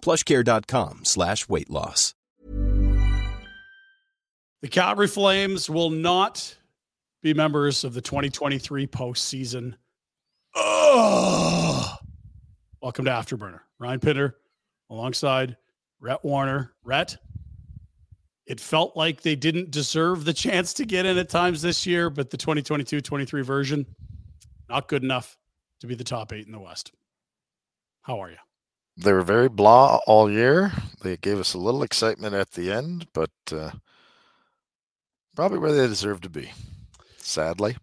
plushcare.com slash weight loss. The Calgary Flames will not be members of the 2023 postseason. Oh, welcome to Afterburner. Ryan Pinder alongside Rhett Warrener. Rhett, it felt like they didn't deserve the chance to get in at times this year, but the 2022 23 version, not good enough to be the top eight in the West. How are you? They were very blah all year. They gave us a little excitement at the end, but uh, probably where they deserve to be, sadly.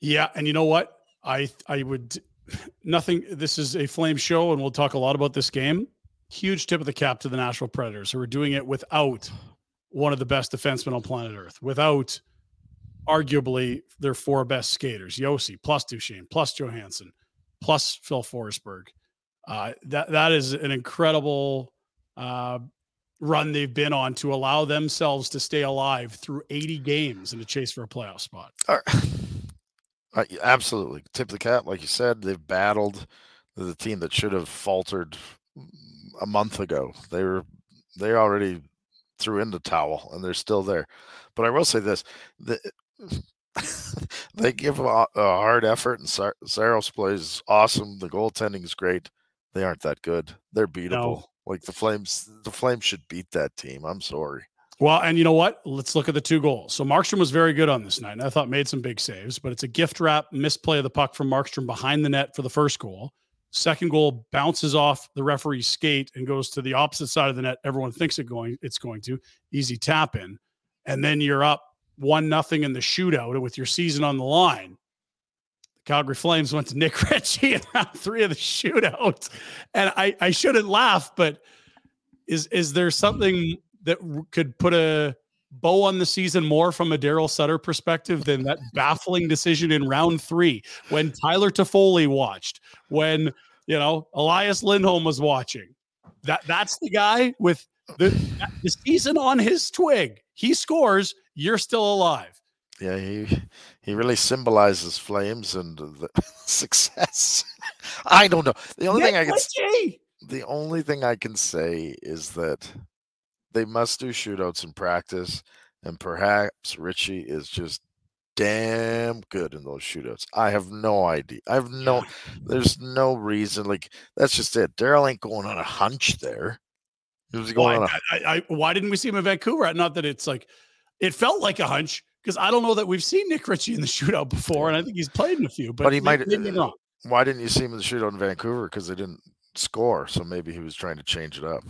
Yeah, and you know what? I I would nothing. This is a flame show, and we'll talk a lot about this game. Huge tip of the cap to the Nashville Predators, who are doing it without one of the best defensemen on planet Earth, without arguably their four best skaters: Josi plus Duchene plus Johansen plus Phil Forsberg. Uh, that that is an incredible uh, run they've been on to allow themselves to stay alive through 80 games in a chase for a playoff spot. Uh, absolutely, tip the cap, like you said, they've battled the team that should have faltered a month ago. They were they already threw in the towel and they're still there. But I will say this: the, they give a, hard effort, and Saros plays awesome. The goaltending is great. They aren't that good. They're beatable. No. Like the Flames, the Flames should beat that team. I'm sorry. Well, and you know what? Let's look at the two goals. So Markstrom was very good on this night, and I thought made some big saves. But it's a gift wrap misplay of the puck from Markstrom behind the net for the first goal. Second goal bounces off the referee's skate and goes to the opposite side of the net. Everyone thinks it going it's going to easy tap in, and then you're up one nothing in the shootout with your season on the line. Calgary Flames went to Nick Ritchie in round three of the shootout. And I, I shouldn't laugh, but is is there something that could put a bow on the season more from a Daryl Sutter perspective than that baffling decision in round three when Tyler Toffoli watched, when you know Elias Lindholm was watching. That that's the guy with the, the season on his twig. He scores, you're still alive yeah, he he really symbolizes flames and the success. I don't know. The only thing I can say, the only thing I can say is that they must do shootouts in practice, and perhaps Ritchie is just damn good in those shootouts. I have no idea. I have no. There's no reason. Like that's just it. Daryl ain't going on a hunch there. He was going why, on a, I, I, why didn't we see him in Vancouver? Not that it's like it felt like a hunch because I don't know that we've seen Nick Ritchie in the shootout before, and I think he's played in a few. But, but he might. Uh, why didn't you see him in the shootout in Vancouver? Because they didn't score, so maybe he was trying to change it up.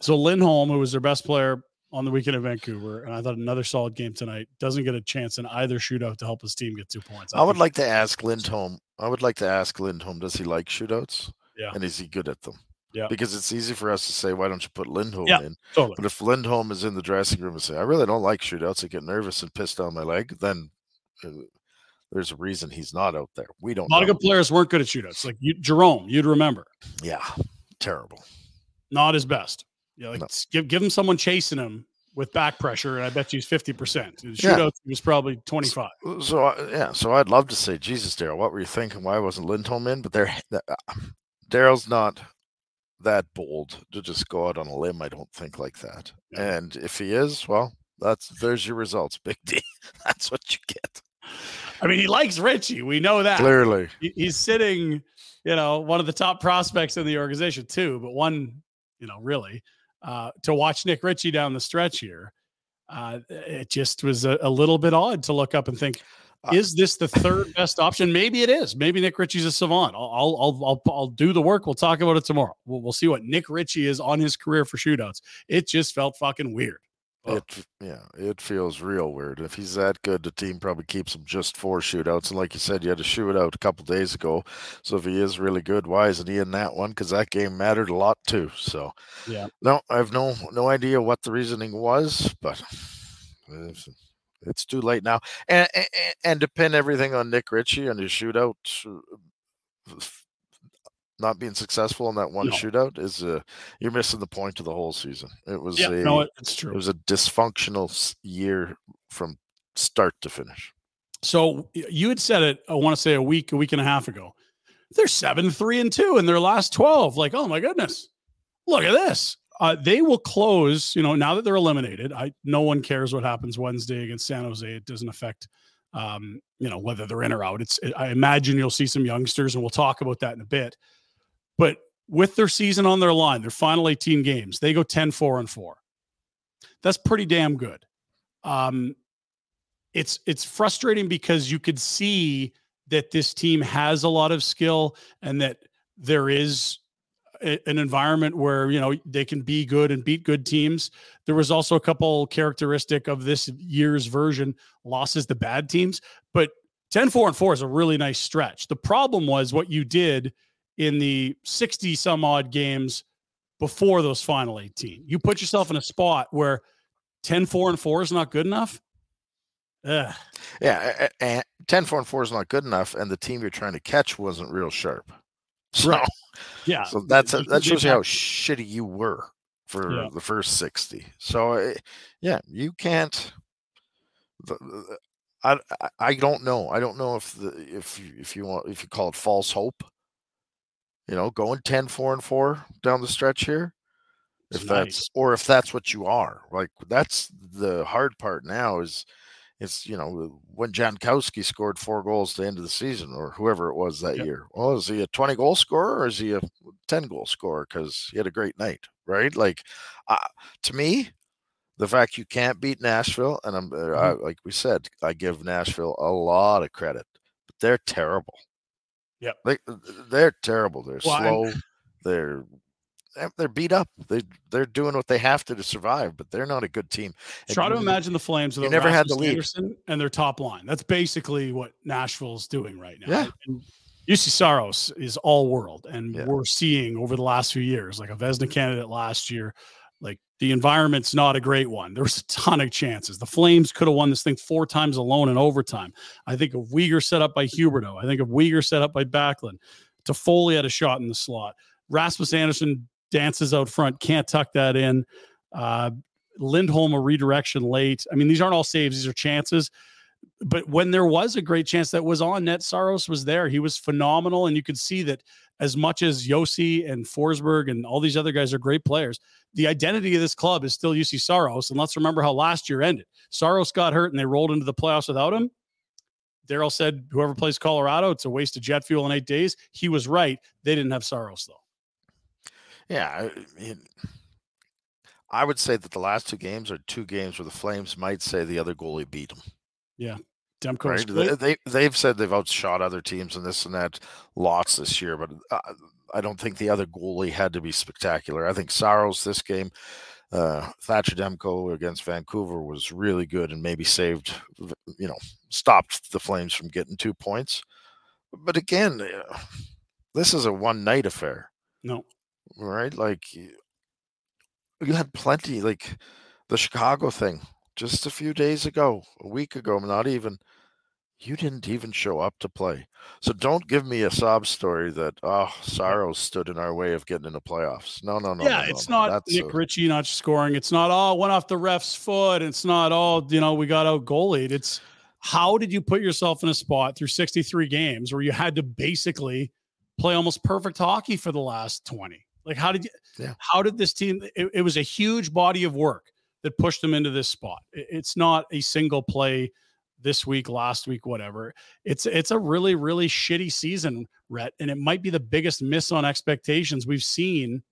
So Lindholm, who was their best player on the weekend in Vancouver, and I thought another solid game tonight, doesn't get a chance in either shootout to help his team get two points. I, I would like to ask Lindholm. I would like to ask Lindholm, does he like shootouts? Yeah. And is he good at them? Yeah. Because it's easy for us to say, why don't you put Lindholm yeah, in? Totally. But if Lindholm is in the dressing room and say, I really don't like shootouts, I get nervous and piss down my leg, then uh, there's a reason he's not out there. We don't. A lot know. of good players weren't good at shootouts. Like you, Jarome, you'd remember. Yeah. Terrible. Not his best. Yeah. Like no. give, give him someone chasing him with back pressure, and I bet you he's 50%. In shootouts, yeah. he was probably 25. So, so, uh, yeah. So I'd love to say, Jesus, Daryl, what were you thinking? Why wasn't Lindholm in? But there, uh, Daryl's not that bold to just go out on a limb. I don't think like that. Yeah. And if he is, well, that's there's your results, Big D. that's what you get. I mean, he likes Ritchie. We know that clearly. he's sitting, you know, one of the top prospects in the organization too, but one, you know, really. uh, to watch Nick Ritchie down the stretch here, uh, it just was a, a, little bit odd to look up and think, uh, is this the third best option? Maybe it is. Maybe Nick Ritchie's a savant. I'll I'll I'll, I'll do the work. We'll talk about it tomorrow. We'll, we'll see what Nick Ritchie is on his career for shootouts. It just felt fucking weird. It yeah, it feels real weird. If he's that good, the team probably keeps him just four shootouts. And like you said, you had to a shootout a couple days ago. So if he is really good, why isn't he in that one? Because that game mattered a lot too. So yeah, no, I have no no idea what the reasoning was, but it's, too late now. And, and and to pin everything on Nick Ritchie and his shootout uh, not being successful in that one no. shootout is uh, you're missing the point of the whole season. It was yeah, a no, it's true. It was a dysfunctional year from start to finish. So you had said it. I want to say a week, a week and a half ago. They're seven, three, and two in their last twelve. Like, oh my goodness, look at this. Uh, they will close. You know, now that they're eliminated, I no one cares what happens Wednesday against San Jose. It doesn't affect um, you know whether they're in or out. It's I imagine you'll see some youngsters, and we'll talk about that in a bit. But with their season on their line, their final 18 games, they go 10 4 and 4. That's pretty damn good. Um, it's it's frustrating because you could see that this team has a lot of skill and that there is an environment where you know they can be good and beat good teams. There was also a couple characteristic of this year's version losses to bad teams, but 10 4 and 4 is a really nice stretch. The problem was what you did in the 60 some odd games before those final 18. You put yourself in a spot where 10 4 and 4 is not good enough. Ugh. Yeah, and 10 4 and 4 is not good enough and the team you're trying to catch wasn't real sharp. So right. yeah. So that's a, that shows you how shitty you were for yeah. the first 60. So yeah, you can't I I don't know. I don't know if the if if you want if you call it false hope you know, going 10, 4 and 4 down the stretch here. If nice. that's or if that's what you are. Like that's the hard part now is it's you know when Jankowski scored four goals at the end of the season or whoever it was that yep. year. Well, is he a 20 goal scorer or is he a 10 goal scorer because he had a great night, right? Like uh, to me, the fact you can't beat Nashville, and I'm uh, mm-hmm. I, like we said, I give Nashville a lot of credit, but they're terrible. Yeah, they they're terrible. They're well, slow. I'm... They're Eh, they're beat up. They they're doing what they have to to survive, but they're not a good team. And Try to imagine the Flames with never had the lead and their top line. That's basically what Nashville's doing right now. Yeah. And Juuse Saros is all world, and yeah. we're seeing over the last few years, like a Vezina candidate last year, like the environment's not a great one. There was a ton of chances. The Flames could have won this thing four times alone in overtime. I think of Weegar set up by Huberdeau. I think of Weegar set up by Backlund. Toffoli had a shot in the slot. Rasmus Andersson dances out front, can't tuck that in. Uh, Lindholm a redirection late. I mean, these aren't all saves; these are chances. But when there was a great chance that was on net, Saros was there. He was phenomenal, and you could see that as much as Josi and Forsberg and all these other guys are great players, the identity of this club is still Juuse Saros. And let's remember how last year ended. Saros got hurt and they rolled into the playoffs without him. Daryl said, whoever plays Colorado, it's a waste of jet fuel in eight days. He was right. They didn't have Saros, though. Yeah. I, mean, I would say that the last two games are two games where the Flames might say the other goalie beat them. Yeah. Demko right? They, they have said they've outshot other teams and this and that lots this year, but uh, I don't think the other goalie had to be spectacular. I think Saros this game, uh, Thatcher Demko against Vancouver was really good and maybe saved, you know, stopped the Flames from getting two points. But again, uh, this is a one night affair. No, right? Like you had plenty, like the Chicago thing just a few days ago, a week ago, not even you didn't even show up to play. So don't give me a sob story that oh Saros stood in our way of getting in the playoffs. No, no, no. Yeah, no, it's no. not Nick a... Ritchie not scoring. It's not all oh, went off the ref's foot. It's not all you know we got out goalied. It's how did you put yourself in a spot through 63 games where you had to basically play almost perfect hockey for the last 20? Like how did you? Yeah. How did this team? It, it was a huge body of work that pushed them into this spot. It, it's not a single play this week, last week, whatever. It's it's a really really shitty season, Rhett, and it might be the biggest miss on expectations we've seen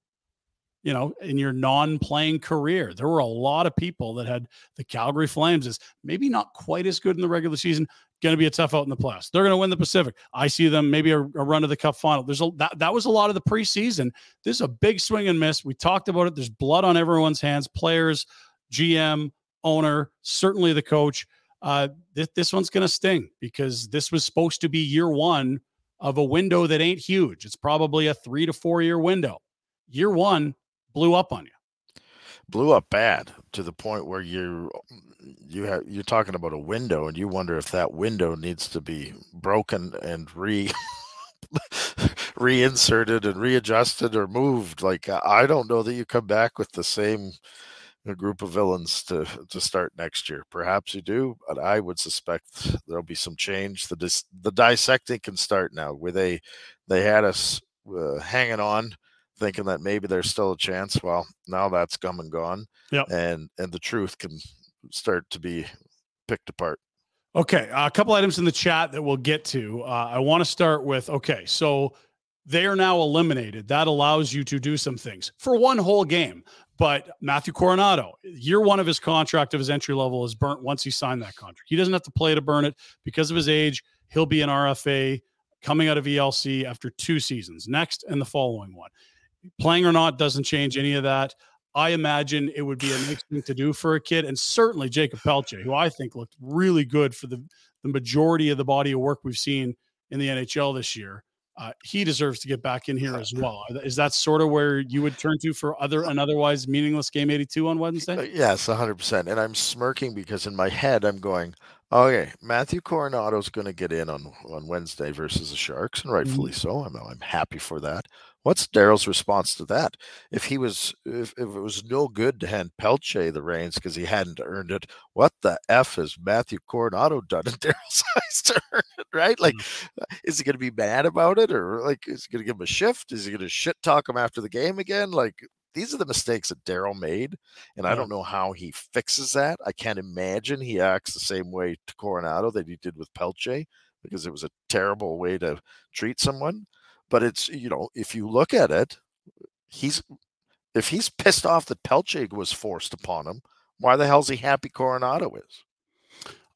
you know, in your non-playing career. There were a lot of people that had the Calgary Flames as maybe not quite as good in the regular season, going to be a tough out in the playoffs. They're going to win the Pacific. I see them maybe a, a, run to the Cup final. There's a that that was a lot of the preseason. This is a big swing and miss. We talked about it. There's blood on everyone's hands. Players, GM, owner, certainly the coach. Uh, this this one's going to sting because this was supposed to be year one of a window that ain't huge. It's probably a three to four year window. Year one blew up on you blew up bad to the point where you you have you're talking about a window and you wonder if that window needs to be broken and re reinserted and readjusted or moved. Like i don't know that you come back with the same group of villains to to start next year. Perhaps you do but i would suspect there'll be some change. The dis, the dissecting can start now where they they had us uh, hanging on thinking that maybe there's still a chance. Well, now that's come and gone. Yeah. And and the truth can start to be picked apart. Okay, uh, a couple items in the chat that we'll get to. Uh, I want to start with okay, so they are now eliminated. That allows you to do some things for one whole game. But Matthew Coronato, year one of his contract of his entry level is burnt once he signed that contract. He doesn't have to play to burn it because of his age. He'll be an RFA coming out of ELC after two seasons, next and the following one playing or not doesn't change any of that. I imagine it would be a nice thing to do for a kid, and certainly Jacob Pelletier, who I think looked really good for the the majority of the body of work we've seen in the NHL this year. Uh, he deserves to get back in here as well. Is that sort of where you would turn to for other an otherwise meaningless game 82 on Wednesday? Uh, yes, 100%. And I'm smirking because in my head I'm going, okay, Matthew Coronato's going to get in on on Wednesday versus the Sharks, and rightfully mm-hmm. so. I'm I'm happy for that. What's Daryl's response to that? If he was, if, if it was no good to hand Pelletier the reins because he hadn't earned it, what the f has Matthew Coronato done in Daryl's eyes to earn it? Right? Like, mm-hmm. is he going to be mad about it, or like, is he going to give him a shift? Is he going to shit talk him after the game again? Like, these are the mistakes that Daryl made, and yeah. I don't know how he fixes that. I can't imagine he acts the same way to Coronato that he did with Pelletier because it was a terrible way to treat someone. But it's you know, if you look at it, he's if he's pissed off that Pelletier was forced upon him, why the hell's he happy Coronato is?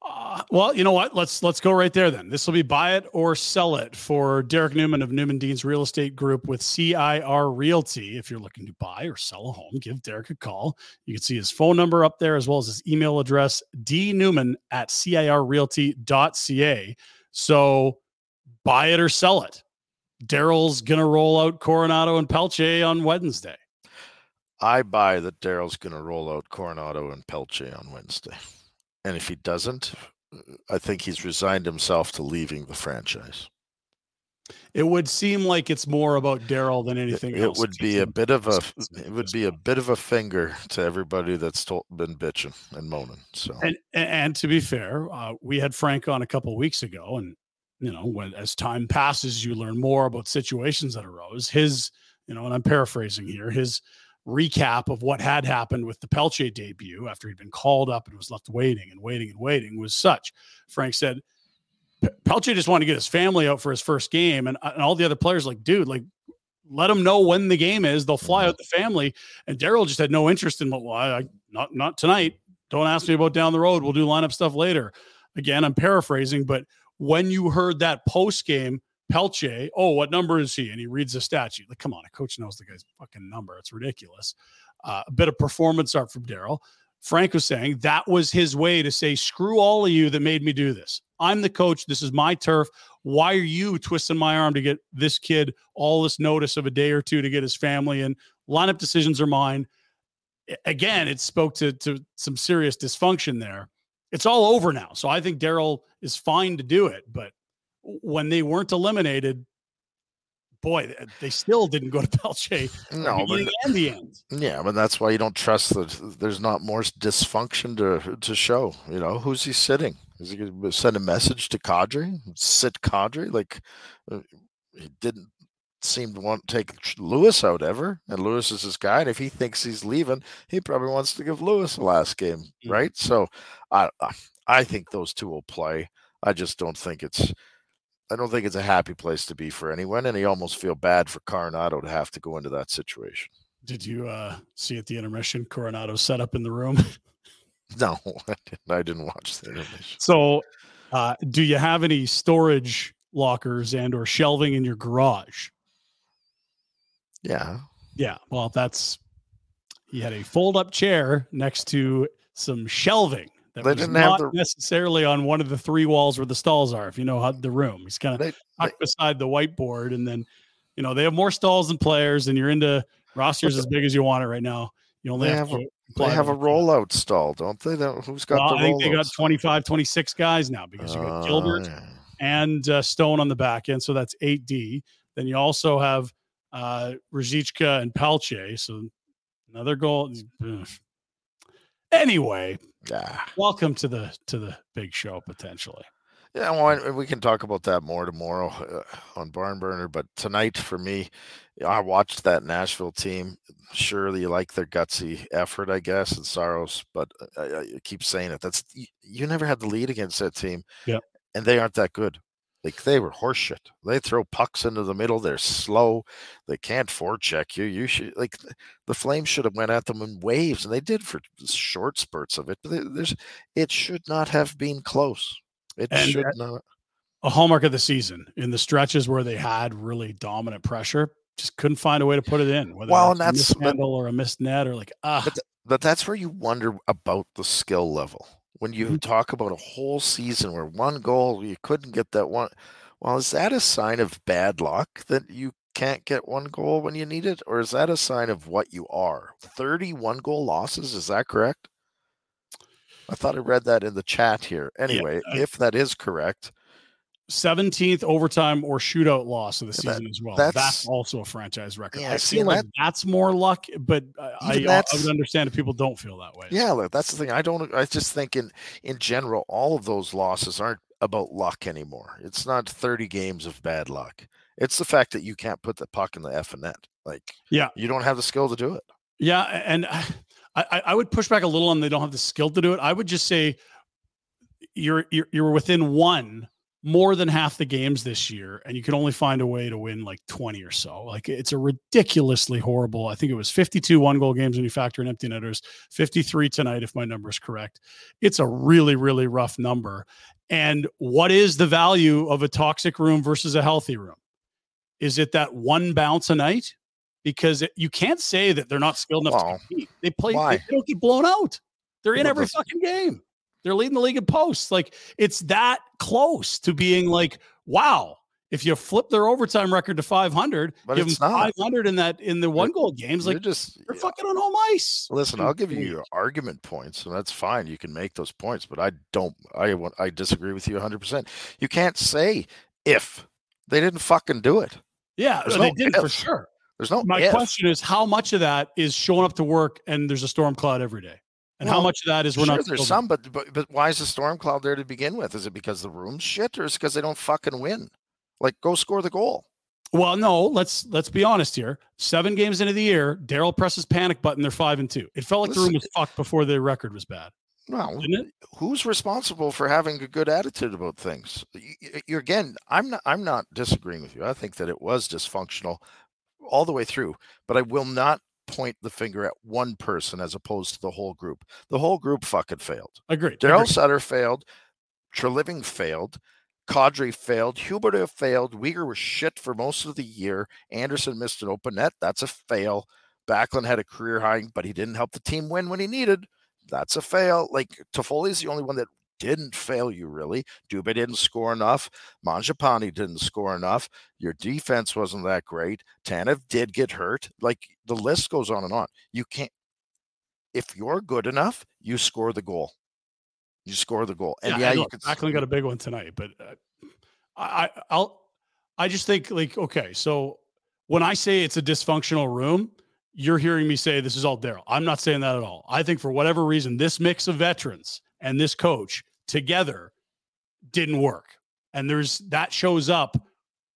Uh, well, you know what? Let's let's go right there then. This will be buy it or sell it for Derrick Newman of Newman Dean's Real Estate Group with CIR Realty. If you're looking to buy or sell a home, give Derrick a call. You can see his phone number up there as well as his email address, dnewman at cirrealty.ca. So buy it or sell it. Daryl's going to roll out Coronato and Pelche on Wednesday. I buy that Daryl's going to roll out Coronato and Pelche on Wednesday. And if he doesn't, I think he's resigned himself to leaving the franchise. It would seem like it's more about Daryl than anything it, else. It would be a bit of a it would be a bit of a finger to everybody that's told, been bitching and moaning. So and and to be fair, uh, we had Frank on a couple weeks ago, and you know, when as time passes, you learn more about situations that arose. His, you know, and I'm paraphrasing here, his recap of what had happened with the Pelletier debut after he'd been called up and was left waiting and waiting and waiting was such. Frank said Pelletier just wanted to get his family out for his first game, and, and all the other players like, dude, like let them know when the game is. They'll fly out mm-hmm. the family. And Daryl just had no interest in well, I, not not tonight. Don't ask me about down the road. We'll do lineup stuff later. Again, I'm paraphrasing, but when you heard that post game, Pelletier, oh, what number is he? And he reads the statute. Like, come on, a coach knows the guy's fucking number. It's ridiculous. Uh, a bit of performance art from Daryl. Frank was saying that was his way to say, screw all of you that made me do this. I'm the coach. This is my turf. Why are you twisting my arm to get this kid all this notice of a day or two to get his family in? Lineup decisions are mine. Again, it spoke to, to some serious dysfunction there it's all over now. So I think Daryl is fine to do it. But when they weren't eliminated, boy, they still didn't go to Pelletier. No, but and the end. Yeah, but that's why you don't trust that there's not more dysfunction to to show. You know, who's he sitting? Is he going to send a message to Kadri? Sit Kadri? Like uh, he didn't seem to want to take Lewis out ever, and Lewis is his guy. And if he thinks he's leaving, he probably wants to give Lewis the last game, mm-hmm. right? So, I I think those two will play. I just don't think it's I don't think it's a happy place to be for anyone, and you almost feel bad for Coronato to have to go into that situation. Did you uh, see at the intermission Coronato set up in the room? No, I didn't, I didn't watch the intermission. So, uh, do you have any storage lockers and or shelving in your garage? Yeah. Yeah. Well, that's he had a fold up chair next to some shelving that they was didn't not have the... necessarily on one of the three walls where the stalls are. If you know how the room, he's kind of tucked beside the whiteboard, and then you know they have more stalls than players, and you're into rosters as big as you want it right now. You only have, have to they have a rollout stall, don't they? Who's got well, the I think they got 25, 26 guys now because you got uh, Gilbert yeah. and uh, Stone on the back end. So that's 8D. Then you also have uh, Ruzicka and Pelche. So another goal. Anyway, yeah. welcome to the to the big show potentially. Yeah, well, we can talk about that more tomorrow uh, on Barn Burner. But tonight, for me, I watched that Nashville team. Surely you like their gutsy effort, I guess, and Saros. But I, I keep saying it. That's you, you never had the lead against that team. Yeah, and they aren't that good. Like they were horseshit. They throw pucks into the middle. They're slow. They can't forecheck you. You should like the Flames should have went at them in waves, and they did for short spurts of it. But there's it should not have been close. It and should not. A hallmark of the season in the stretches where they had really dominant pressure, just couldn't find a way to put it in. Whether well, that's a handle or a missed net or like ah. But, th- but that's where you wonder about the skill level when you mm-hmm. talk about a whole season where one goal you couldn't get that one. Well, is that a sign of bad luck that you can't get one goal when you need it, or is that a sign of what you are? Thirty-one goal losses, is that correct? I thought I read that in the chat here. Anyway, yeah, if that is correct, 17th overtime or shootout loss of the season that, as well. That's, that's, also a franchise record. Yeah, I feel like that, that's more luck, but I, I, would understand if people don't feel that way. Yeah, that's the thing. I don't. I just think in in general, all of those losses aren't about luck anymore. It's not 30 games of bad luck. It's the fact that you can't put the puck in the F and net. Like, yeah, you don't have the skill to do it. Yeah, and I, I would push back a little on they don't have the skill to do it. I would just say you're you're, you're within one more than half the games this year, and you can only find a way to win like 20 or so. Like it's a ridiculously horrible. I think it was 52 one goal games when you factor in empty netters, 53 tonight, if my number is correct. It's a really, really rough number. And what is the value of a toxic room versus a healthy room? Is it that one bounce a night? because it, you can't say that they're not skilled enough to compete. They play, they, they, don't get blown out. They're in every fucking game. They're leading the league in posts. Like it's that close to being like, wow. If you flip their overtime record to 500, but give them 500 in that in the one goal games, like just they're yeah. fucking on home ice. Listen, I'll give you your argument points, and that's fine. You can make those points, but I don't. I want. I disagree with you 100. percent You can't say if they didn't fucking do it. Yeah, There's they no did for sure. There's no. My if. question is, how much of that is showing up to work and there's a storm cloud every day, and well, how much of that is we're sure not? There's some, but, but but why is the storm cloud there to begin with? Is it because the room's shit, or is it because they don't fucking win? Like, go score the goal. Well, no. Let's let's be honest here. Seven games into the year, Daryl presses panic button. They're five and two. It felt like Listen, the room was fucked before the record was bad. Well, who's responsible for having a good attitude about things? You, you, again, I'm not. I'm not disagreeing with you. I think that it was dysfunctional all the way through, but I will not point the finger at one person as opposed to the whole group. The whole group fucking failed. Agreed. Daryl Sutter failed. Treliving failed. Kadri failed. Huberdeau failed. Weegar was shit for most of the year. Andersson missed an open net. That's a fail. Backlund had a career high, but he didn't help the team win when he needed. That's a fail. Like Toffoli is the only one that didn't fail you really. Dubé didn't score enough. Mangiapane didn't score enough. Your defense wasn't that great. Tanev did get hurt. Like the list goes on and on. You can't. If you're good enough, you score the goal. You score the goal, and yeah, yeah you can. Backlund got a big one tonight, but uh, I, I'll. I just think like okay, so when I say it's a dysfunctional room, you're hearing me say this is all Daryl. I'm not saying that at all. I think for whatever reason, this mix of veterans and this coach together didn't work. And there's that shows up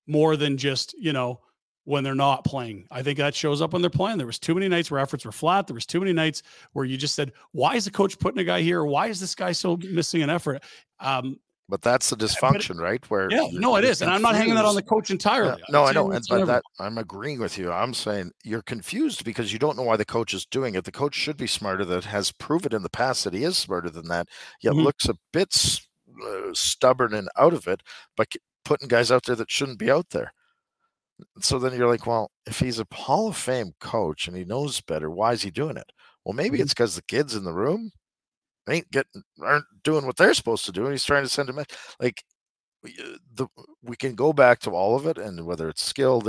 more than just, you know, when they're not playing. I think that shows up when they're playing. There was too many nights where efforts were flat. There was too many nights where you just said, "Why is the coach putting a guy here? Why is this guy so missing an effort?" Um, But that's the dysfunction, right? Where yeah, no, it is, and I'm not hanging that on the coach entirely. Yeah, no, I know, and but that I'm agreeing with you. I'm saying you're confused because you don't know why the coach is doing it. The coach should be smarter. That has proven in the past that he is smarter than that. Yet mm-hmm. looks a bit uh, stubborn and out of it, but putting guys out there that shouldn't be out there. So then you're like, well, if he's a Hall of Fame coach and he knows better, why is he doing it? Well, maybe mm-hmm. it's because the kids in the room ain't getting aren't doing what they're supposed to do, and he's trying to send them like uh, the we can go back to all of it, and whether it's skill,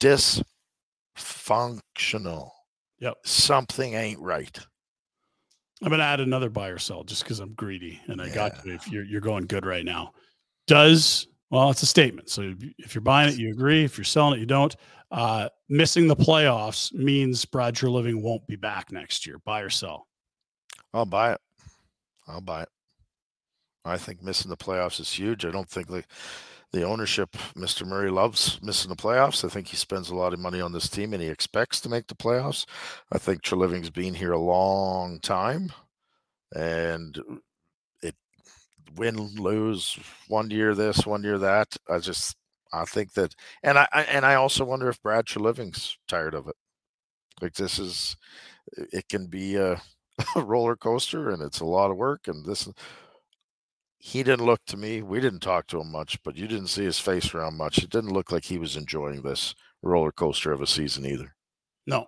dysfunctional. Yep, something ain't right. I'm gonna add another buy or sell just because I'm greedy, and I yeah. got to. If you're you're going good right now, does well, it's a statement. So if you're buying it, you agree. If you're selling it, you don't. Uh, missing the playoffs means Brad Treliving won't be back next year. Buy or sell? I'll buy it. I'll buy it. I think missing the playoffs is huge. I don't think the the ownership, Mr. Murray loves missing the playoffs. I think he spends a lot of money on this team and he expects to make the playoffs. I think Treliving's been here a long time and it win lose one year this, one year that. I just I think that and I, I and I also wonder if Brad Treliving's tired of it. Like this is it can be a a roller coaster and it's a lot of work and this he didn't look to me we didn't talk to him much but you didn't see his face around much it didn't look like he was enjoying this roller coaster of a season either. No.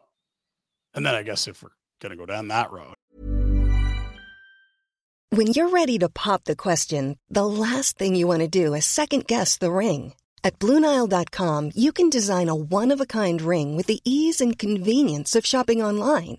And then i guess if we're going to go down that road when you're ready to pop the question the last thing you want to do is second guess the ring. At bluenile.com you can design a one-of-a-kind ring with the ease and convenience of shopping online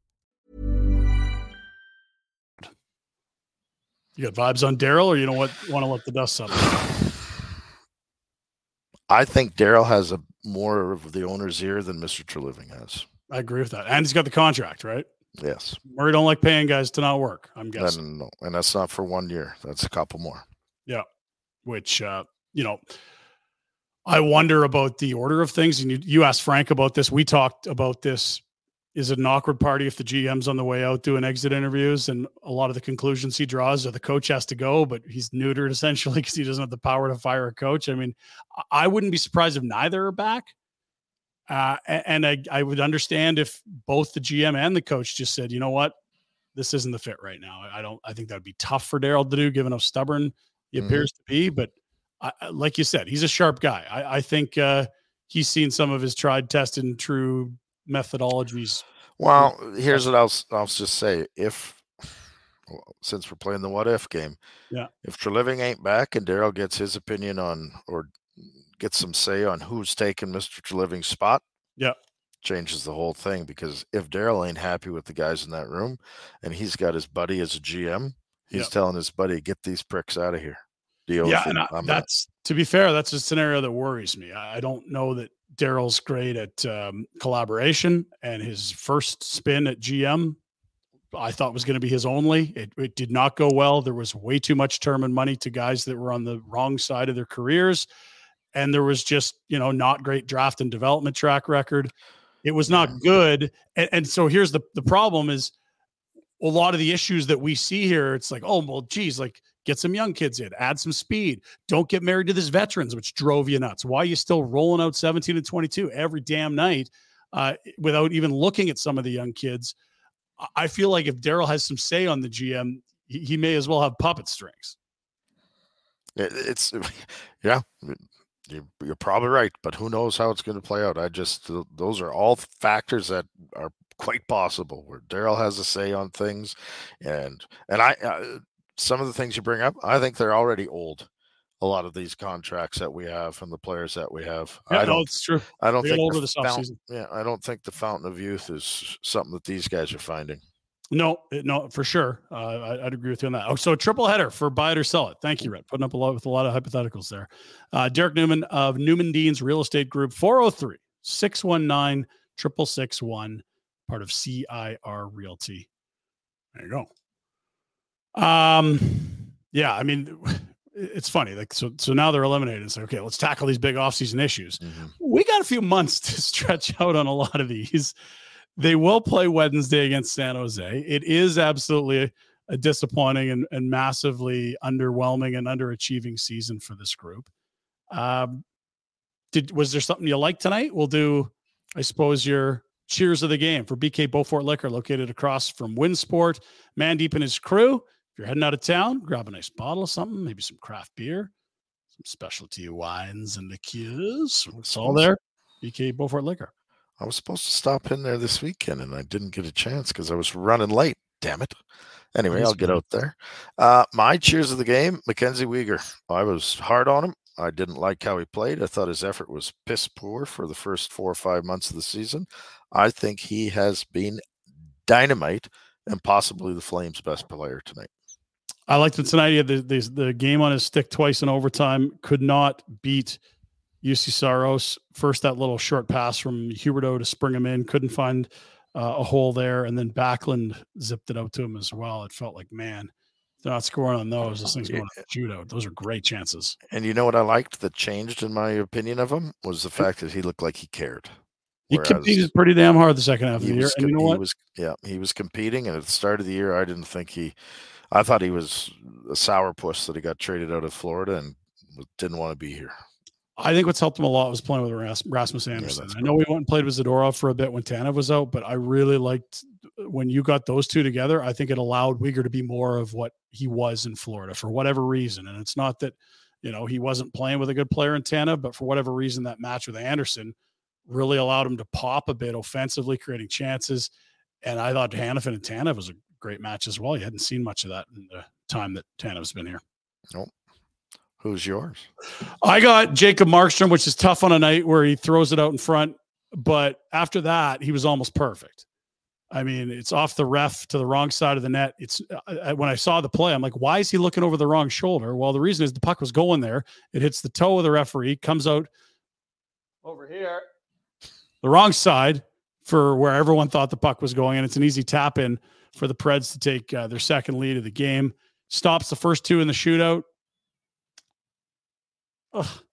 You got vibes on Daryl or you don't want, want to let the dust settle? I think Daryl has a more of the owner's ear than Mr. Treliving has. I agree with that. And he's got the contract, right? Yes. Murray don't like paying guys to not work. I'm guessing. And, no, and that's not for one year. That's a couple more. Yeah. Which uh, you know, I wonder about the order of things. And you, you asked Frank about this. We talked about this. Is it an awkward party if the GM's on the way out doing exit interviews? And a lot of the conclusions he draws are the coach has to go, but he's neutered essentially because he doesn't have the power to fire a coach. I mean, I wouldn't be surprised if neither are back. Uh, and I, I would understand if both the GM and the coach just said, you know what, this isn't the fit right now. I don't. I think that would be tough for Daryl to do, given how stubborn he mm-hmm. appears to be. But I, like you said, he's a sharp guy. I, I think uh, he's seen some of his tried, tested, and true methodologies. Well, here's what I'll I'll just say: if since we're playing the what if game, yeah, if Treliving ain't back and Daryl gets his opinion on or gets some say on who's taking Mr. Treliving's spot, yeah, changes the whole thing. Because if Daryl ain't happy with the guys in that room, and he's got his buddy as a GM, he's telling his buddy, "Get these pricks out of here." Deal. Yeah, and I, that's to be fair, that's a scenario that worries me. I, I don't know that Daryl's great at um, collaboration, and his first spin at GM I thought was going to be his only. It, it, did not go well. There was way too much term and money to guys that were on the wrong side of their careers and there was just you know not great draft and development track record. It was not good, and, and so here's the the problem is a lot of the issues that we see here, it's like, oh, well, geez, like get some young kids in, add some speed. Don't get married to this veterans, which drove you nuts. Why are you still rolling out 17 and 22 every damn night uh, without even looking at some of the young kids? I feel like if Daryl has some say on the GM, he, he may as well have puppet strings. It's, yeah, you're probably right, but who knows how it's going to play out? I just, those are all factors that are quite possible where Daryl has a say on things, and and I uh, some of the things you bring up, I think they're already old. A lot of these contracts that we have and the players that we have. Yeah, I don't, no, it's true. I don't They think the fountain, yeah, I don't think the fountain of youth is something that these guys are finding. No, no, for sure. Uh, I, I'd agree with you on that. Oh, so a triple header for buy it or sell it. Thank you, Rhett. Putting up a lot with a lot of hypotheticals there. Uh, Derrick Newman of Newman Dean's Real Estate Group, 403 619 6661, part of CIR Realty. There you go. Um, yeah, I mean, it's funny. Like, so, so now they're eliminated. It's like, okay, let's tackle these big offseason issues. We got a few months to stretch out on a lot of these. They will play Wednesday against San Jose. It is absolutely a, a disappointing and, and massively underwhelming and underachieving season for this group. Um, did was there something you liked tonight? We'll do, I suppose, your cheers of the game for BK Bowfort Liquor, located across from Winsport. Mandeep and his crew. If you're heading out of town, grab a nice bottle of something, maybe some craft beer, some specialty wines and liqueurs. It's all there. BK Bowfort Liquor. I was supposed to stop in there this weekend and I didn't get a chance because I was running late. Damn it. Anyway, I'll get out there. Uh, my cheers of the game, Mackenzie Weegar. I was hard on him. I didn't like how he played. I thought his effort was piss poor for the first four or five months of the season. I think he has been dynamite and possibly the Flames' best player tonight. I liked it tonight. He had the, the, the game on his stick twice in overtime. Could not beat Juuse Saros. First, that little short pass from Huberdeau to spring him in. Couldn't find uh, a hole there. And then Backlund zipped it out to him as well. It felt like, man, they're not scoring on those. This thing's going to shootout. Those are great chances. And you know what I liked that changed in my opinion of him was the fact that he looked like he cared. He Whereas competed pretty damn hard the second half of the year. was And you know what? was yeah he was competing and at the start of the year i didn't think he i thought he was a sourpuss that he got traded out of florida and didn't want to be here I think what's helped him a lot was playing with Rasmus Andersson. that's I know we went and played with Zadorov for a bit when Tanev was out, but I really liked uh, when you got those two together. I think it allowed Weegar to be more of what he was in Florida for whatever reason. And it's not that, you know, he wasn't playing with a good player in Tanev, but for whatever reason, that match with Andersson really allowed him to pop a bit offensively, creating chances. And I thought Hanifin and Tanev was a great match as well. You hadn't seen much of that in the time that Tanev's been here. nope who's yours I got Jacob Markstrom, which is tough on a night where he throws it out in front. But after that, he was almost perfect. I mean, it's off the ref to the wrong side of the net. It's I, I- when I saw the play, I'm like, why is he looking over the wrong shoulder? Well, the reason is the puck was going there. It hits the toe of the referee, comes out over here, the wrong side for where everyone thought the puck was going. And it's an easy tap in for the Preds to take uh, their second lead of the game. Stops the first two in the shootout. Ugh.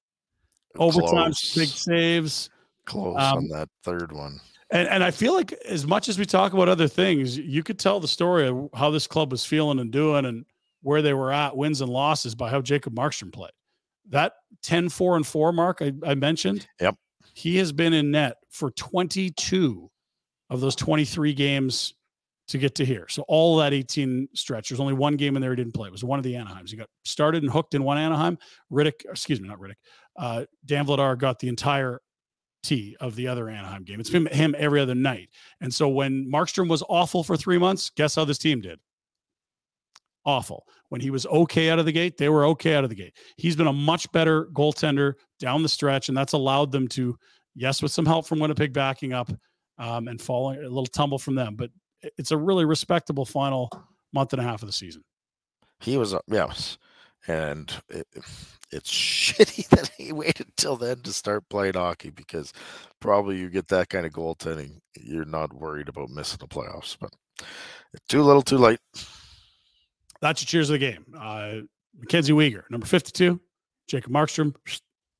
Overtime, big saves. close Um, on that third one And and I feel like as much as we talk about other things, you could tell the story of how this club was feeling and doing and where they were at, wins and losses by how Jacob Markstrom played. That 10 4 and 4 mark I, I mentioned. Yep. He has been in net for 22 of those 23 games to get to here. So all that 18 stretch. There's only one game in there he didn't play. It was one of the Anaheims. He got started and hooked in one Anaheim. Rittich, excuse me, not Rittich. Uh, Dan Vladar got the entire T of the other Anaheim game. It's been him every other night. And so when Markstrom was awful for three months, guess how this team did? Awful. When he was okay out of the gate, they were okay out of the gate. He's been a much better goaltender down the stretch, and that's allowed them to, yes, with some help from Winnipeg backing up um, and falling a little tumble from them. But it's a really respectable final month and a half of the season. he was uh, yes and it, it's shitty that he waited till then to start playing hockey because probably you get that kind of goaltending you're not worried about missing the playoffs but too little too late That's your cheers of the game. Uh, Mackenzie Weegar, number 52. Jacob Markstrom,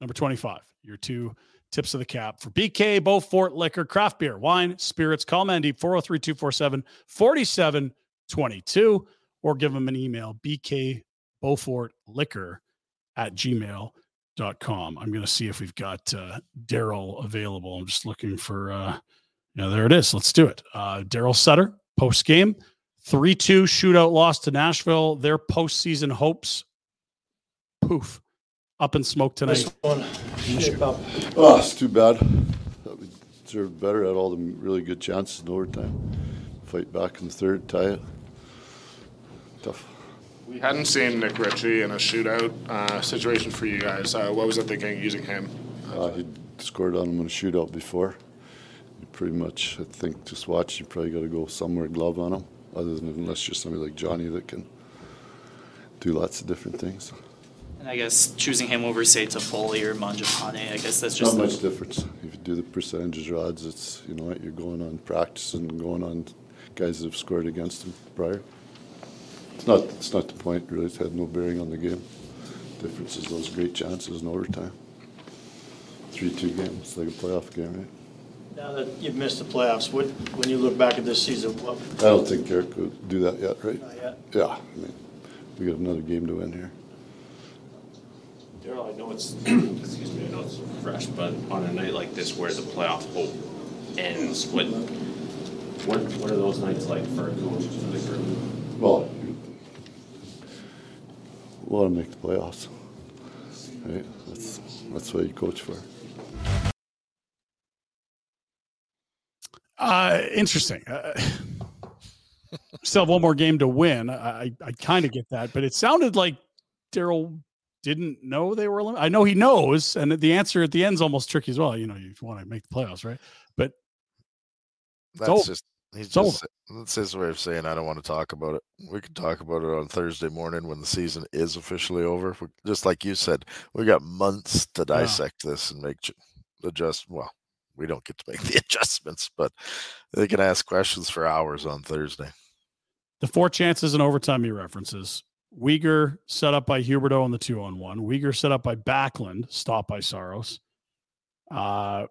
number 25. Your two tips of the cap for BK Bowfort Liquor, craft beer, wine, spirits. Call Mandy 403 247 22, or give them an email, bkbowfortliquor at gmail.com. I'm going to see if we've got uh, Daryl available. I'm just looking for, uh, yeah, there it is. Let's do it. Uh, Daryl Sutter, post game, 3 2 shootout loss to Nashville. Their postseason hopes, poof, up in smoke tonight. one, Oh, it's too bad. We deserved better. Had all the really good chances in overtime. Fight back in the third, tie it. Tough. We hadn't seen Nick Ritchie in a shootout uh, situation for you guys. Uh, what was it thinking using him? Uh, he scored on him in a shootout before. You pretty much, I think, just watch. You probably got to go somewhere glove on him. Other than unless you're somebody like Johnny that can do lots of different things. And I guess choosing him over, say, Toffoli or Mangiapane, I guess that's just not much difference. If you do the percentages or odds, it's you know what you're going on practice and going on guys that have scored against him prior. It's not. It's not the point. Really, it's had no bearing on the game. Difference is those great chances in overtime. Three-two game. It's like a playoff game, right? Now that you've missed the playoffs, what, when you look back at this season, what? I don't think Eric could do that yet, right? Not yet. Yeah, I mean, we got another game to win here. Daryl, I know it's excuse me, I know it's fresh, but on a night like this where the playoff hope ends, what what what are those nights like for a coach for the group? Well, we want to make the playoffs, right? That's that's what you coach for. Uh, interesting. Uh, still have one more game to win. I, I kind of get that, but it sounded like Daryl didn't know they were eliminated. I know he knows, and the answer at the end is almost tricky as well. You know, you want to make the playoffs, right? But that's just he's just that's his way of saying I don't want to talk about it. We can talk about it on Thursday morning when the season is officially over. We, just like you said, we got months to dissect yeah. this and make adjust. Well, we don't get to make the adjustments, but they can ask questions for hours on Thursday. The four chances in overtime he references Weegar set up by Huberdeau on the two on one. Weegar set up by Backlund, stopped by Saros. Uh,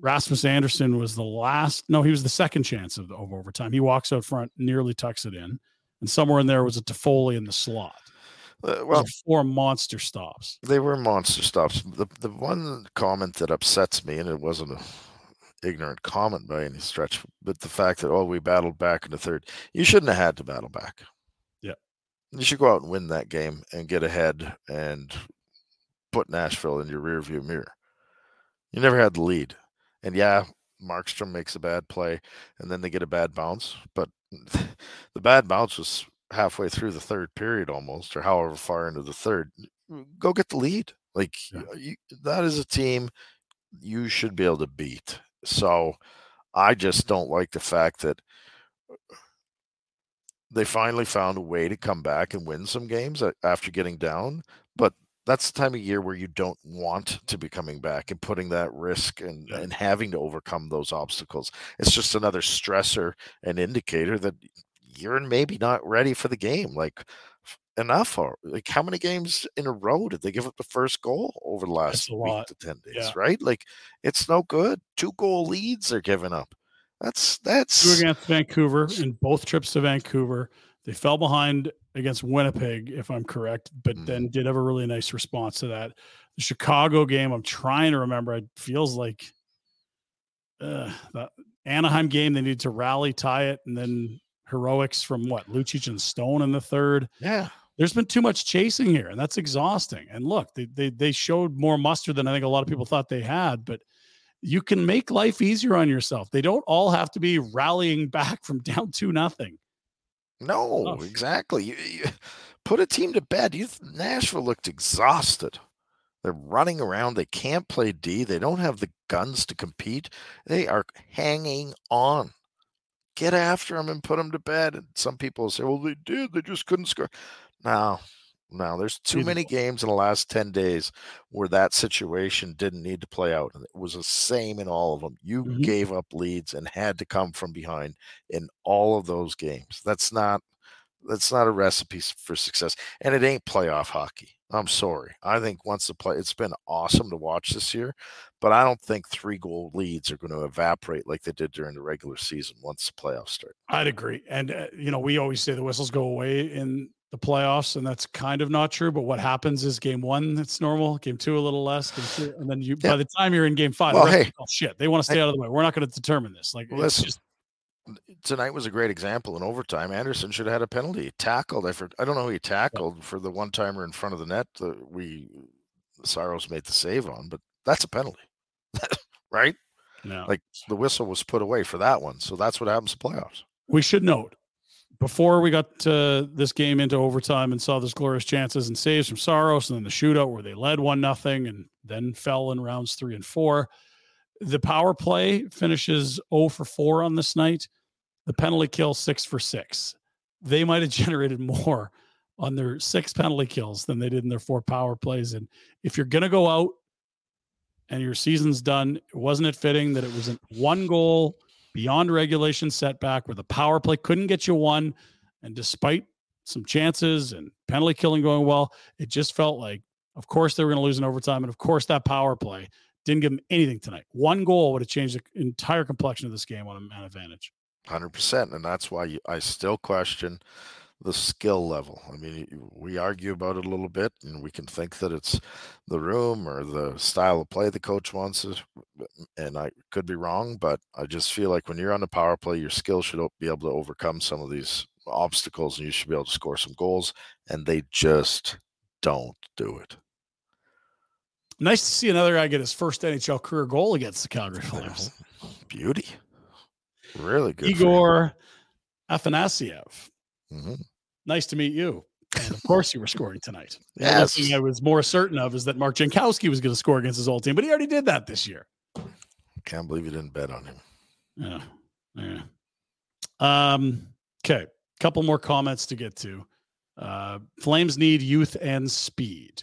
Rasmus Andersson was the last. No, he was the second chance of, the, of overtime. He walks out front, nearly tucks it in, and somewhere in there was a Toffoli in the slot. Uh, well, four monster stops. They were monster stops. The the one comment that upsets me, and it wasn't a ignorant comment by any stretch, but the fact that oh we battled back in the third, you shouldn't have had to battle back. You should go out and win that game and get ahead and put Nashville in your rearview mirror. You never had the lead, and yeah, Markstrom makes a bad play, and then they get a bad bounce, but the bad bounce was halfway through the third period almost, or however far into the third, go get the lead. Like yeah. you, that is a team you should be able to beat. So I just don't like the fact that they finally found a way to come back and win some games after getting down. But that's the time of year where you don't want to be coming back and putting that risk and, yeah. and having to overcome those obstacles. It's just another stressor and indicator that you're maybe not ready for the game. Like enough or like how many games in a row did they give up the first goal over the last week to 10 days, yeah. right? Like it's no good. Two goal leads are given up. That's that's two against Vancouver in both trips to Vancouver. They fell behind against Winnipeg, if I'm correct, but mm. then did have a really nice response to that. The Chicago game, I'm trying to remember. It feels like uh, the Anaheim game, they needed to rally, tie it, and then heroics from what Lucic and Stone in the third. Yeah. There's been too much chasing here, and that's exhausting. And look, they, they they showed more muster than I think a lot of people thought they had, but you can make life easier on yourself. They don't all have to be rallying back from down to nothing. No, oh. exactly. You, you, put a team to bed. You, Nashville looked exhausted. They're running around. They can't play D. They don't have the guns to compete. They are hanging on get after them and put them to bed. And some people say, well, they did. They just couldn't score. No, no, there's too many games in the last 10 days where that situation didn't need to play out. And it was the same in all of them. You mm-hmm. gave up leads and had to come from behind in all of those games. That's not that's not a recipe for success. And it ain't playoff hockey. I'm sorry. I think once the play, it's been awesome to watch this year, but I don't think three goal leads are going to evaporate like they did during the regular season once the playoffs start. I'd agree. And, uh, you know, we always say the whistles go away in the playoffs, and that's kind of not true. But what happens is game one, it's normal. Game two, a little less. Game two, and then you, yeah. by the time you're in game five, well, hey, oh, shit, they want to stay hey, out of the way. We're not going to determine this. Like, listen, just, tonight was a great example in overtime. Andersson should have had a penalty. He tackled. I, for, I don't know who he tackled yeah. for the one timer in front of the net that we Saros made the save on, but that's a penalty, right? No. Like the whistle was put away for that one. So that's what happens to playoffs. We should note before we got this game into overtime and saw this glorious chances and saves from Saros and then the shootout where they led one nothing and then fell in rounds three and four. The power play finishes 0 for 4 on this night. The penalty kill 6 for 6. They might have generated more on their six penalty kills than they did in their four power plays. And if you're going to go out and your season's done, wasn't it fitting that it was one goal beyond regulation setback where the power play couldn't get you one. And despite some chances and penalty killing going well, it just felt like, of course, they were going to lose in overtime. And of course, that power play didn't give them anything tonight. One goal would have changed the entire complexion of this game on a man advantage. 100%. And that's why I still question the skill level. I mean, we argue about it a little bit, and we can think that it's the room or the style of play the coach wants us, and I could be wrong, but I just feel like when you're on the power play, your skill should be able to overcome some of these obstacles, and you should be able to score some goals, and they just don't do it. Nice to see another guy get his first NHL career goal against the Calgary Flames. Beauty. Really good. Igor Afanasyev. Mm-hmm. Nice to meet you. And of course, you were scoring tonight. The yes. thing I was more certain of is that Mark Jankowski was going to score against his old team, but he already did that this year. Can't believe you didn't bet on him. Yeah. Yeah. Um, okay. Couple more comments to get to. Uh, Flames need youth and speed.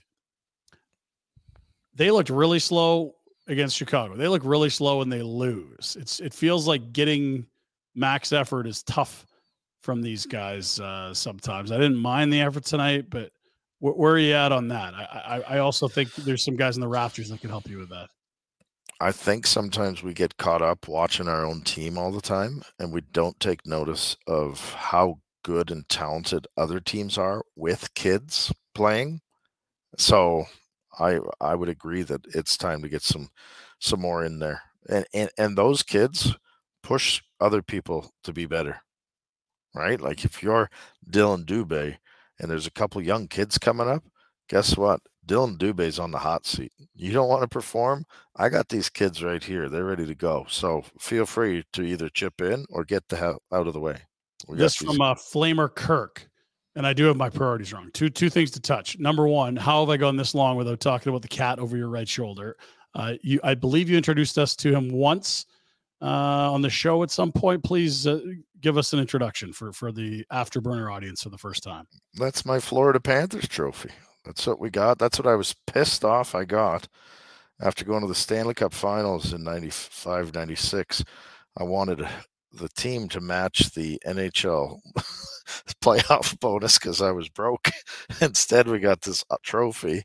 They looked really slow against Chicago. They look really slow and they lose. It's it feels like getting max effort is tough from these guys uh, sometimes. I didn't mind the effort tonight, but wh- where are you at on that? I, I, I also think there's some guys in the rafters that can help you with that. I think sometimes we get caught up watching our own team all the time, and we don't take notice of how good and talented other teams are with kids playing. So I I would agree that it's time to get some some more in there, and and and those kids push other people to be better right? Like if you're Dillon Dubé and there's a couple young kids coming up, guess what? Dillon Dubé's on the hot seat. You don't want to perform? I got these kids right here. They're ready to go. So feel free to either chip in or get the hell out of the way. We this from uh, Flamer Kirk. And I do have my priorities wrong. Two two things to touch. Number one, how have I gone this long without talking about the cat over your right shoulder? Uh, you, I believe you introduced us to him once uh, on the show at some point. Please uh, give us an introduction for for the afterburner audience for the first time. That's my Florida Panthers trophy. That's what we got. That's what I was pissed off I got after going to the Stanley Cup Finals in 95 96. I wanted the team to match the NHL playoff bonus because I was broke. Instead, we got this uh, trophy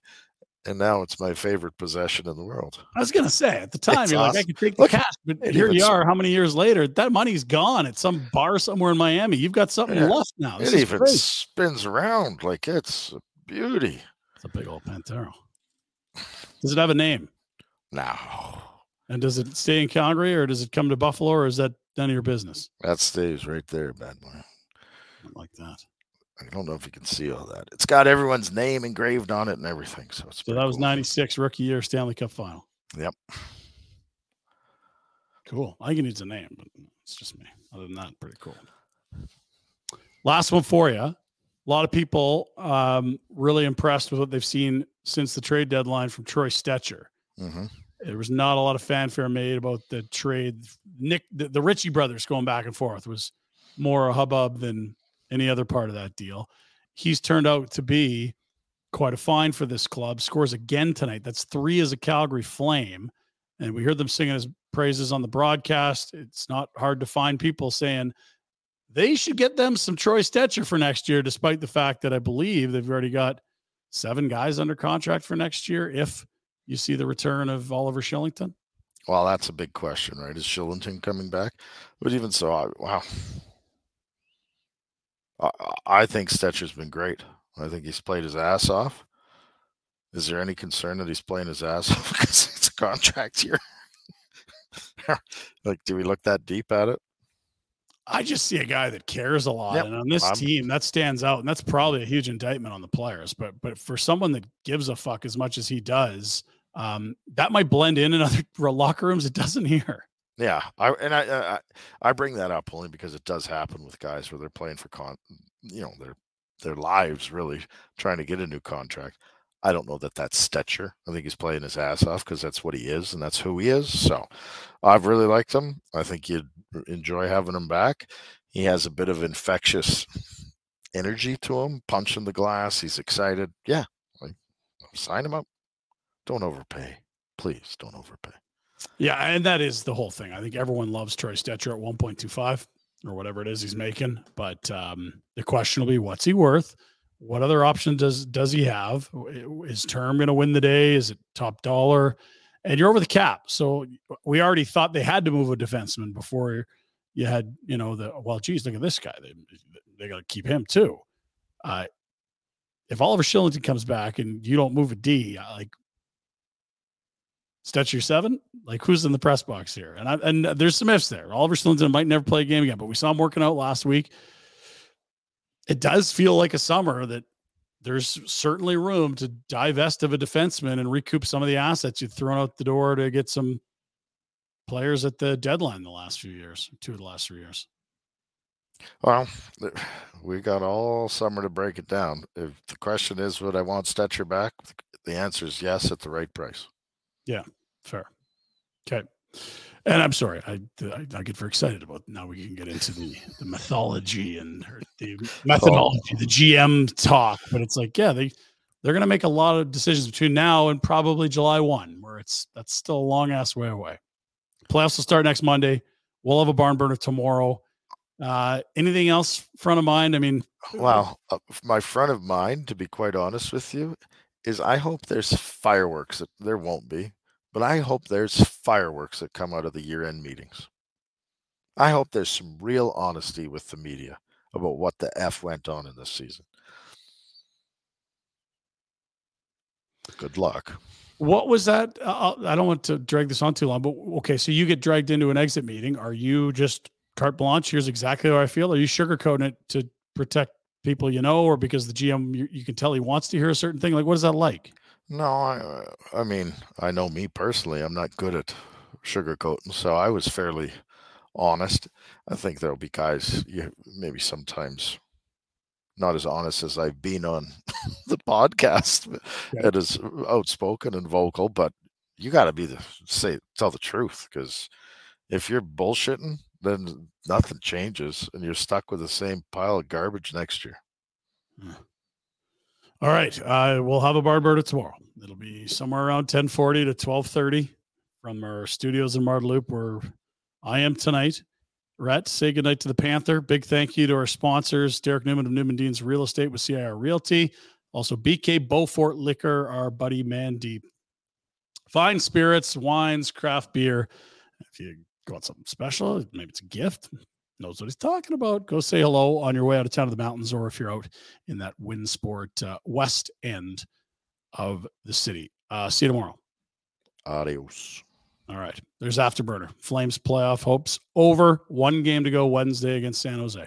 and now it's my favorite possession in the world. I was gonna say at the time it's you're awesome. like I could take the Look, cash, but here you are. How many years later? That money's gone at some bar somewhere in Miami. You've got something yeah, left now. This it even great. spins around like it's a beauty. It's a big old Pantero. Does it have a name? No. And does it stay in Calgary or does it come to Buffalo or is that none of your business? That stays right there, bad boy. like that. I don't know if you can see all that. It's got everyone's name engraved on it and everything. So it's so that was cool. 96 rookie year Stanley Cup final. Yep. Cool. I think it needs a name, but it's just me. Other than that, pretty cool. Last one for you. A lot of people um, really impressed with what they've seen since the trade deadline from Troy Stecher. Mm-hmm. There was not a lot of fanfare made about the trade. Nick, the, the Ritchie brothers going back and forth was more a hubbub than any other part of that deal. He's turned out to be quite a find for this club. Scores again tonight. That's three as a Calgary Flame. And we heard them singing his praises on the broadcast. It's not hard to find people saying they should get them some Troy Stecher for next year, despite the fact that I believe they've already got seven guys under contract for next year if you see the return of Oliver Kylington? Well, that's a big question, right? Is Shillington coming back? But even so, I, wow. I, I think Stecher's been great. I think he's played his ass off. Is there any concern that he's playing his ass off because it's a contract year? like, do we look that deep at it? I just see a guy that cares a lot, yep. and on this I'm, team, that stands out, and that's probably a huge indictment on the players. But but for someone that gives a fuck as much as he does, um, that might blend in in other locker rooms. It doesn't here. Yeah, I and I, I I bring that up only because it does happen with guys where they're playing for con, you know, their their lives really trying to get a new contract. I don't know that that's Stecher. I think he's playing his ass off because that's what he is and that's who he is. So I've really liked him. I think you'd enjoy having him back. He has a bit of infectious energy to him, punching the glass. He's excited. Yeah, like sign him up. Don't overpay. Please don't overpay. Yeah, and that is the whole thing. I think everyone loves Troy Stecher at 1.25 or whatever it is he's making. But um, the question will be, what's he worth? What other option does does he have? Is term going to win the day? Is it top dollar? And you're over the cap, so we already thought they had to move a defenseman before you had, you know, the well, geez, look at this guy. They they got to keep him too. Uh, if Oliver Kylington comes back and you don't move a D, like Stecher seven? Like who's in the press box here? And I, and there's some ifs there. Oliver Kylington might never play a game again, but we saw him working out last week. It does feel like a summer that there's certainly room to divest of a defenseman and recoup some of the assets you've thrown out the door to get some players at the deadline the last few years, two of the last three years. Well, we got all summer to break it down. If the question is, would I want Stecher back? The answer is yes at the right price. Yeah, fair. Okay. And I'm sorry, I, I, I get very excited about now we can get into the the mythology and the methodology, the GM talk. But it's like, yeah, they they're gonna make a lot of decisions between now and probably July one, where it's that's still a long ass way away. Playoffs will start next Monday. We'll have a barn burner tomorrow. Uh, anything else front of mind? I mean, wow, uh, my front of mind, to be quite honest with you, is I hope there's fireworks. That, there won't be, but I hope there's fireworks that come out of the year end meetings. I hope there's some real honesty with the media about what the F went on in this season. Good luck. What was that? Uh, I don't want to drag this on too long, but okay, so you get dragged into an exit meeting. Are you just carte blanche? Here's exactly how I feel. Are you sugarcoating it to protect people you know, or because the GM you, you, can tell he wants to hear a certain thing? Like, what is that like? No, I, I mean, I know me personally. I'm not good at sugarcoating, so I was fairly honest. I think there'll be guys, you maybe sometimes not as honest as I've been on the podcast, yeah. it is outspoken and vocal, but you got to be the say tell the truth because if you're bullshitting, then nothing changes and you're stuck with the same pile of garbage next year. All right. We'll have a bar bird tomorrow. It'll be somewhere around 1040 to 1230 from our studios in Marda where I am tonight. Rhett, say goodnight to the Panther. Big thank you to our sponsors, Derrick Newman of Newman Dean's Real Estate with CIR Realty. Also, BK Bowfort Liquor, our buddy Mandeep. Fine spirits, wines, craft beer. If you want something special, maybe it's a gift, knows what he's talking about. Go say hello on your way out of town to the mountains, or if you're out in that Winsport uh, west end of the city. Uh, see you tomorrow. Adios. All right. There's Afterburner. Flames playoff hopes over. One game to go Wednesday against San Jose.